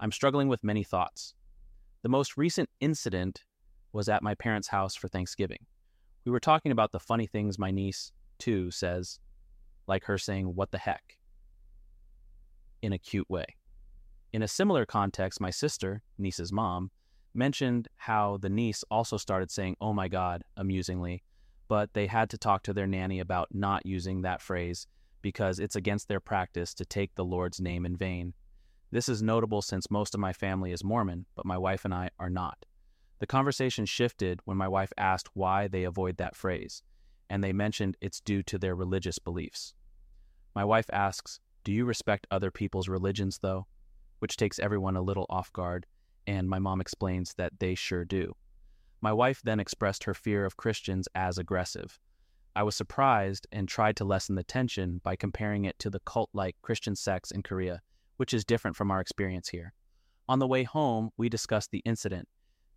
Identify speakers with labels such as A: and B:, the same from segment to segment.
A: I'm struggling with many thoughts. The most recent incident was at my parents' house for Thanksgiving. We were talking about the funny things my niece, too, says, like her saying, What the heck? in a cute way. In a similar context, my sister, niece's mom, mentioned how the niece also started saying, Oh my God, amusingly, but they had to talk to their nanny about not using that phrase because it's against their practice to take the Lord's name in vain. This is notable since most of my family is Mormon, but my wife and I are not. The conversation shifted when my wife asked why they avoid that phrase, and they mentioned it's due to their religious beliefs. My wife asks, Do you respect other people's religions, though? Which takes everyone a little off guard, and my mom explains that they sure do. My wife then expressed her fear of Christians as aggressive. I was surprised and tried to lessen the tension by comparing it to the cult like Christian sects in Korea, which is different from our experience here. On the way home, we discussed the incident.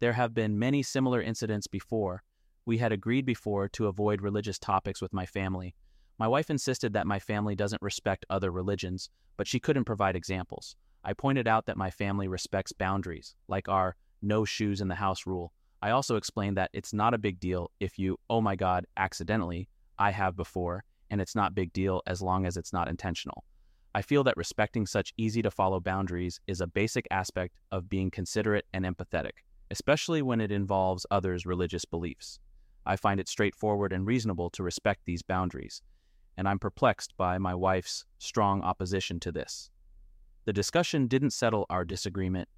A: There have been many similar incidents before. We had agreed before to avoid religious topics with my family. My wife insisted that my family doesn't respect other religions, but she couldn't provide examples. I pointed out that my family respects boundaries, like our no shoes in the house rule. I also explained that it's not a big deal if you, oh my God, accidentally, I have before, and it's not big deal as long as it's not intentional. I feel that respecting such easy to follow boundaries is a basic aspect of being considerate and empathetic, especially when it involves others' religious beliefs. I find it straightforward and reasonable to respect these boundaries, and I'm perplexed by my wife's strong opposition to this. The discussion didn't settle our disagreement.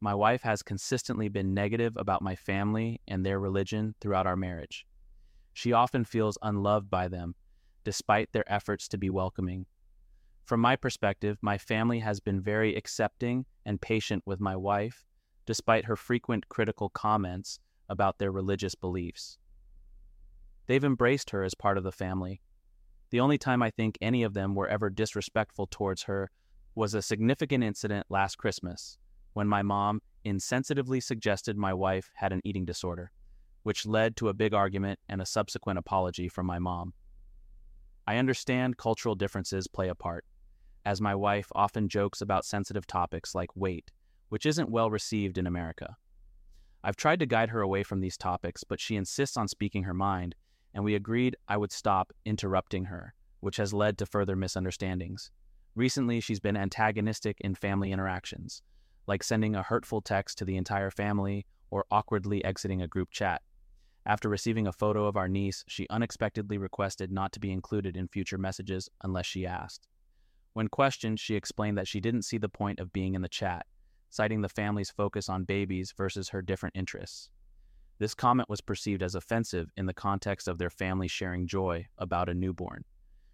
A: My wife has consistently been negative about my family and their religion throughout our marriage. She often feels unloved by them, despite their efforts to be welcoming. From my perspective, my family has been very accepting and patient with my wife, despite her frequent critical comments about their religious beliefs. They've embraced her as part of the family. The only time I think any of them were ever disrespectful towards her was a significant incident last Christmas when my mom insensitively suggested my wife had an eating disorder, which led to a big argument and a subsequent apology from my mom. I understand cultural differences play a part, as my wife often jokes about sensitive topics like weight, which isn't well received in America. I've tried to guide her away from these topics, but she insists on speaking her mind, and we agreed I would stop interrupting her, which has led to further misunderstandings. Recently, she's been antagonistic in family interactions, like sending a hurtful text to the entire family or awkwardly exiting a group chat. After receiving a photo of our niece, she unexpectedly requested not to be included in future messages unless she asked. When questioned, she explained that she didn't see the point of being in the chat, citing the family's focus on babies versus her different interests. This comment was perceived as offensive in the context of their family sharing joy about a newborn.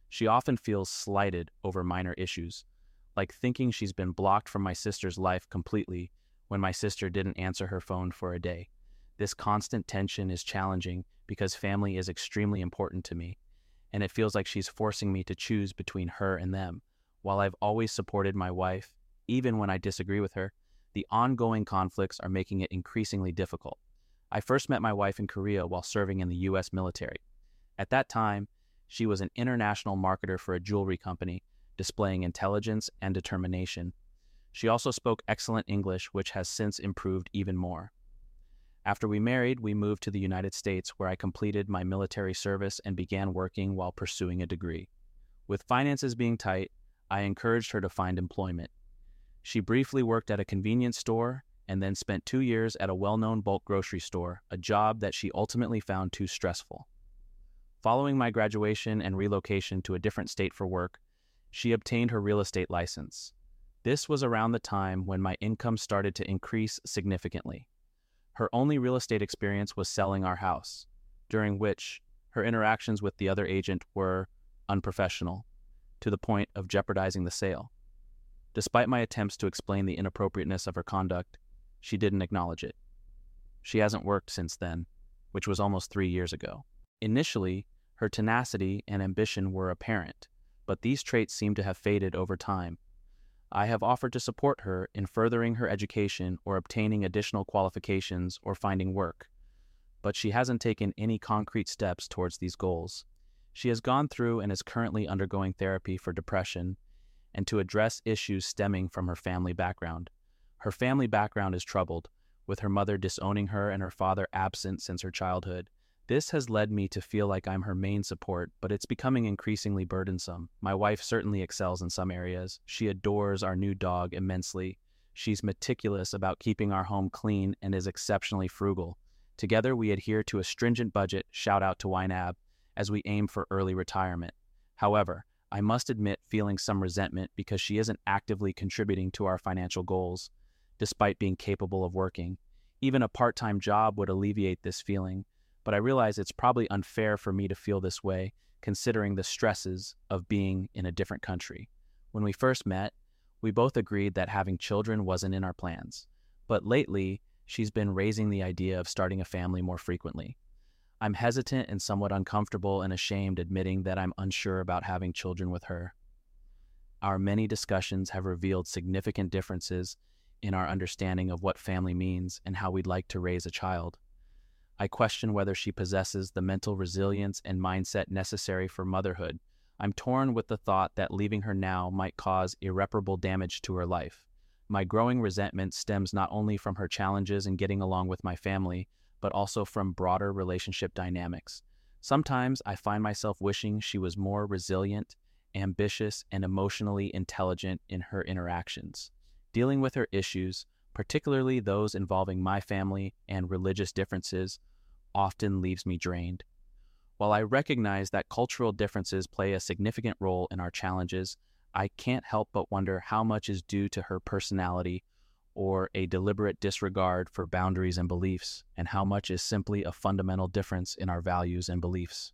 A: She often feels slighted over minor issues, like thinking she's been blocked from my sister's life completely when my sister didn't answer her phone for a day. This constant tension is challenging because family is extremely important to me, and it feels like she's forcing me to choose between her and them. While I've always supported my wife, even when I disagree with her, the ongoing conflicts are making it increasingly difficult. I first met my wife in Korea while serving in the U.S. military. At that time, she was an international marketer for a jewelry company, displaying intelligence and determination. She also spoke excellent English, which has since improved even more. After we married, we moved to the United States, where I completed my military service and began working while pursuing a degree. With finances being tight, I encouraged her to find employment. She briefly worked at a convenience store and then spent two years at a well known bulk grocery store, a job that she ultimately found too stressful. Following my graduation and relocation to a different state for work, she obtained her real estate license. This was around the time when my income started to increase significantly. Her only real estate experience was selling our house, during which her interactions with the other agent were unprofessional, to the point of jeopardizing the sale. Despite my attempts to explain the inappropriateness of her conduct, she didn't acknowledge it. She hasn't worked since then, which was almost three years ago. Initially, her tenacity and ambition were apparent, but these traits seem to have faded over time. I have offered to support her in furthering her education or obtaining additional qualifications or finding work, but she hasn't taken any concrete steps towards these goals. She has gone through and is currently undergoing therapy for depression and to address issues stemming from her family background. Her family background is troubled, with her mother disowning her and her father absent since her childhood. This has led me to feel like I'm her main support, but it's becoming increasingly burdensome. My wife certainly excels in some areas. She adores our new dog immensely. She's meticulous about keeping our home clean and is exceptionally frugal. Together, we adhere to a stringent budget, shout out to YNAB, as we aim for early retirement. However, I must admit feeling some resentment because she isn't actively contributing to our financial goals, despite being capable of working. Even a part time job would alleviate this feeling, but I realize it's probably unfair for me to feel this way, considering the stresses of being in a different country. When we first met, we both agreed that having children wasn't in our plans, but lately, she's been raising the idea of starting a family more frequently. I'm hesitant and somewhat uncomfortable and ashamed admitting that I'm unsure about having children with her. Our many discussions have revealed significant differences in our understanding of what family means and how we'd like to raise a child. I question whether she possesses the mental resilience and mindset necessary for motherhood. I'm torn with the thought that leaving her now might cause irreparable damage to her life. My growing resentment stems not only from her challenges in getting along with my family, but also from broader relationship dynamics. Sometimes I find myself wishing she was more resilient, ambitious, and emotionally intelligent in her interactions. Dealing with her issues, particularly those involving my family and religious differences, often leaves me drained. While I recognize that cultural differences play a significant role in our challenges, I can't help but wonder how much is due to her personality or a deliberate disregard for boundaries and beliefs, and how much is simply a fundamental difference in our values and beliefs.